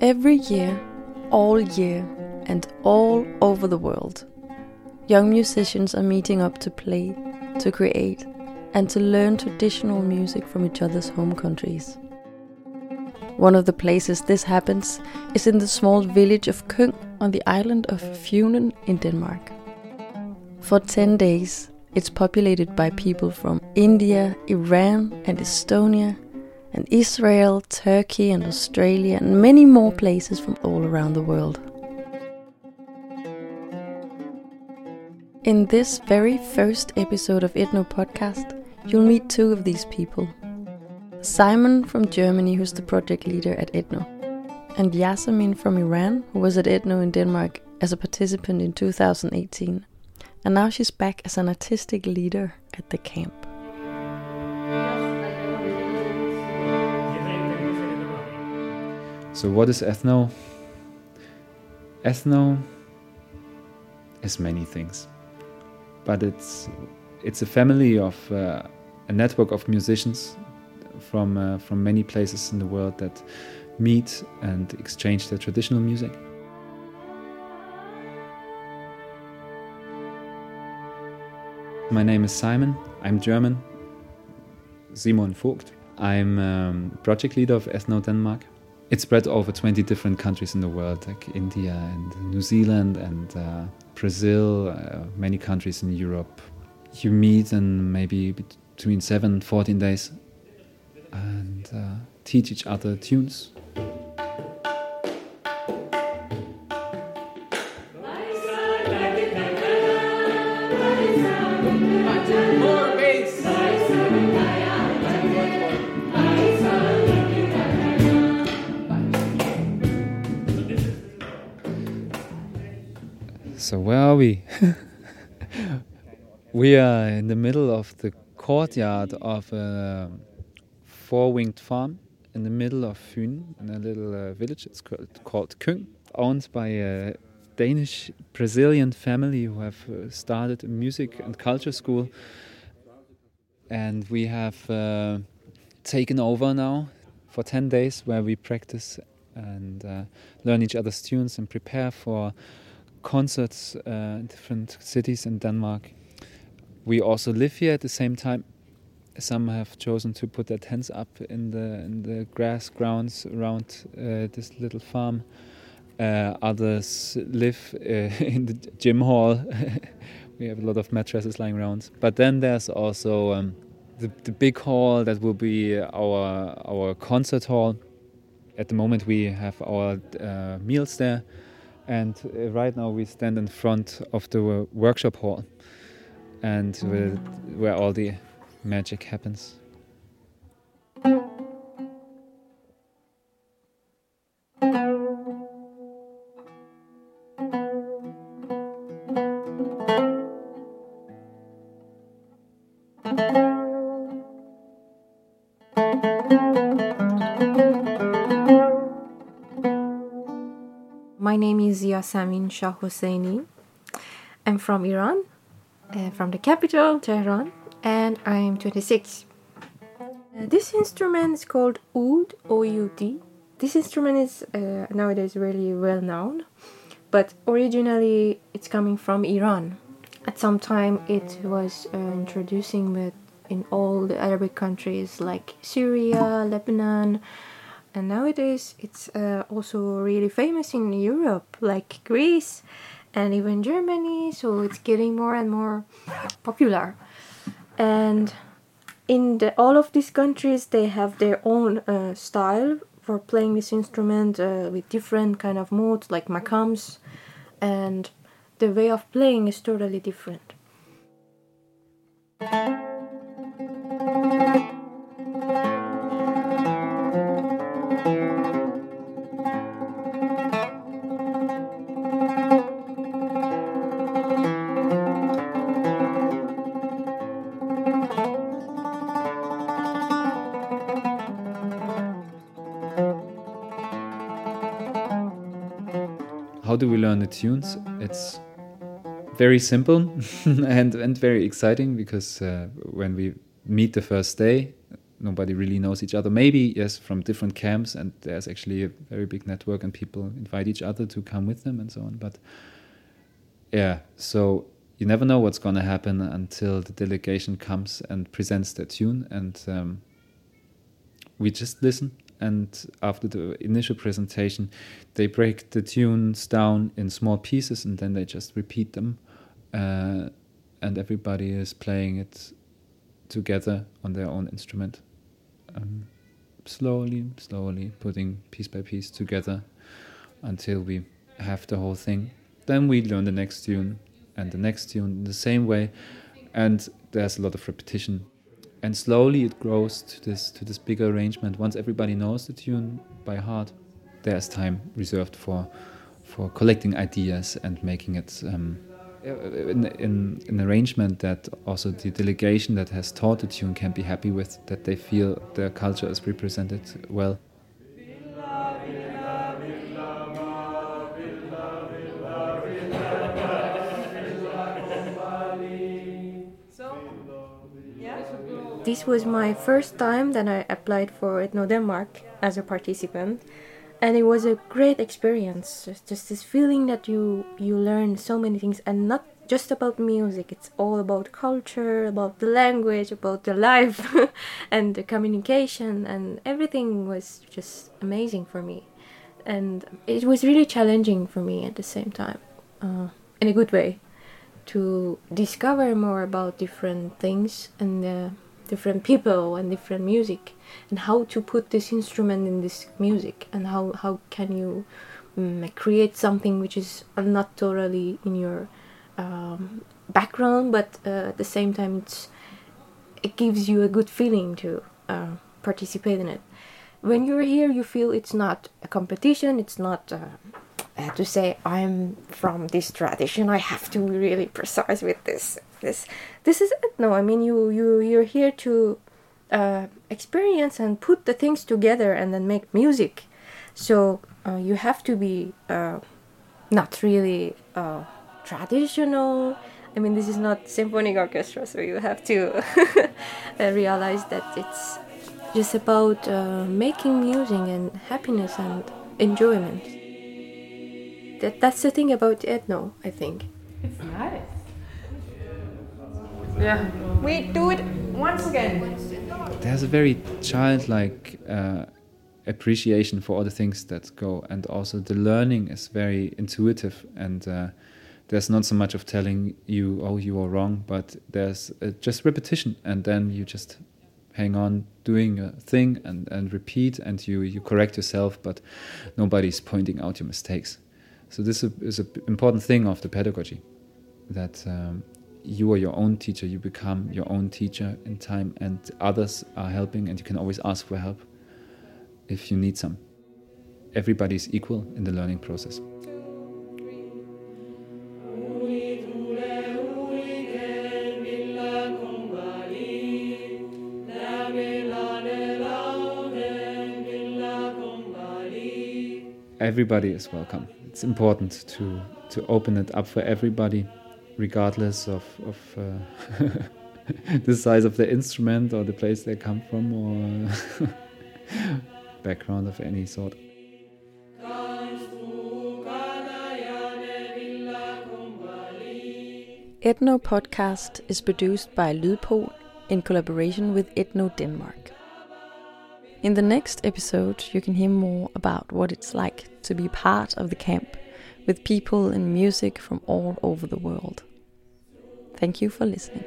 Every year, all year, and all over the world, young musicians are meeting up to play, to create, and to learn traditional music from each other's home countries. One of the places this happens is in the small village of Køng on the island of Funen in Denmark. For 10 days, it's populated by people from India, Iran, and Estonia, and Israel, Turkey, and Australia, and many more places from all around the world. In this very first episode of Ethno Podcast, you'll meet two of these people. Simon from Germany, who's the project leader at Ethno, and Yasemin from Iran, who was at Ethno in Denmark as a participant in 2018. And now she's back as an artistic leader at the camp. So, what is ethno? Ethno is many things, but it's it's a family of uh, a network of musicians from uh, from many places in the world that meet and exchange their traditional music. My name is Simon. I'm German. Simon Vogt. I'm um, project leader of Ethno Denmark. It's spread over 20 different countries in the world, like India and New Zealand and uh, Brazil, uh, many countries in Europe. You meet in maybe between 7 and 14 days and uh, teach each other tunes. We are in the middle of the courtyard of a four-winged farm in the middle of Fyn, in a little uh, village. It's called, called Køng, owned by a Danish Brazilian family who have uh, started a music and culture school. And we have uh, taken over now for 10 days where we practice and uh, learn each other's tunes and prepare for concerts uh, in different cities in Denmark. We also live here at the same time. Some have chosen to put their tents up in the in the grass grounds around uh, this little farm. Uh, others live uh, in the gym hall. we have a lot of mattresses lying around. But then there's also um, the, the big hall that will be our our concert hall. At the moment, we have our uh, meals there and uh, right now we stand in front of the workshop hall and where all the magic happens. My name is Yasamin Shah Hosseini. I'm from Iran, uh, from the capital, Tehran, and I'm 26. Uh, this instrument is called oud, O-U-D. This instrument is uh, nowadays really well known, but originally it's coming from Iran. At some time it was uh, introducing with in all the Arabic countries like Syria, Lebanon, and nowadays it's uh, also really famous in Europe, like Greece and even Germany. So it's getting more and more popular. And in the, all of these countries, they have their own uh, style for playing this instrument uh, with different kind of modes, like makams, and the way of playing is totally different. Do we learn the tunes? It's very simple and and very exciting because uh, when we meet the first day, nobody really knows each other. Maybe yes, from different camps, and there's actually a very big network, and people invite each other to come with them and so on. But yeah, so you never know what's going to happen until the delegation comes and presents their tune, and um, we just listen. And after the initial presentation, they break the tunes down in small pieces, and then they just repeat them. Uh, and everybody is playing it together on their own instrument. Um, slowly, slowly putting piece by piece together until we have the whole thing. Then we learn the next tune and the next tune in the same way, and there's a lot of repetition. And slowly it grows to this to this bigger arrangement. Once everybody knows the tune by heart, there's time reserved for for collecting ideas and making it um, in, in an arrangement that also the delegation that has taught the tune can be happy with, that they feel their culture is represented well. This was my first time that I applied for Ethno Denmark as a participant and it was a great experience. Just, this feeling that you you learn so many things and not just about music it's all about culture about the language about the life and the communication and everything was just amazing for me. And it was really challenging for me at the same time uh, in a good way to discover more about different things and uh, different people and different music and how to put this instrument in this music and how, how can you um, create something which is not totally in your um, background but uh, at the same time it's it gives you a good feeling to uh, participate in it. When you're here you feel it's not a competition it's not uh, uh to say i'm from this tradition. I have to be really precise with this this this is it. No i mean you you you're here to uh, experience and put the things together and then make music. So uh, you have to be uh, not really uh, traditional. I mean this is not symphonic orchestra so you have to uh, realize that it's just about uh, making music and happiness and enjoyment that that's the thing about ethno i think it's nice yeah. We do it once again. There's a very childlike uh, appreciation for all the things that go, and also the learning is very intuitive, and uh, there's not so much of telling you, "Oh, you are wrong," but there's uh, just repetition, and then you just hang on doing a thing and, and repeat, and you you correct yourself, but nobody's pointing out your mistakes. So this is an important thing of the pedagogy that um, you are your own teacher, you become your own teacher in time, and others are helping, and you can always ask for help if you need some. Everybody is equal in the learning process. Everybody is welcome. It's important to, to open it up for everybody regardless of, of uh, the size of the instrument or the place they come from or background of any sort. Ethno Podcast is produced by Lydpol in collaboration with Ethno Denmark. In the next episode, you can hear more about what it's like to be part of the camp with people and music from all over the world. Thank you for listening.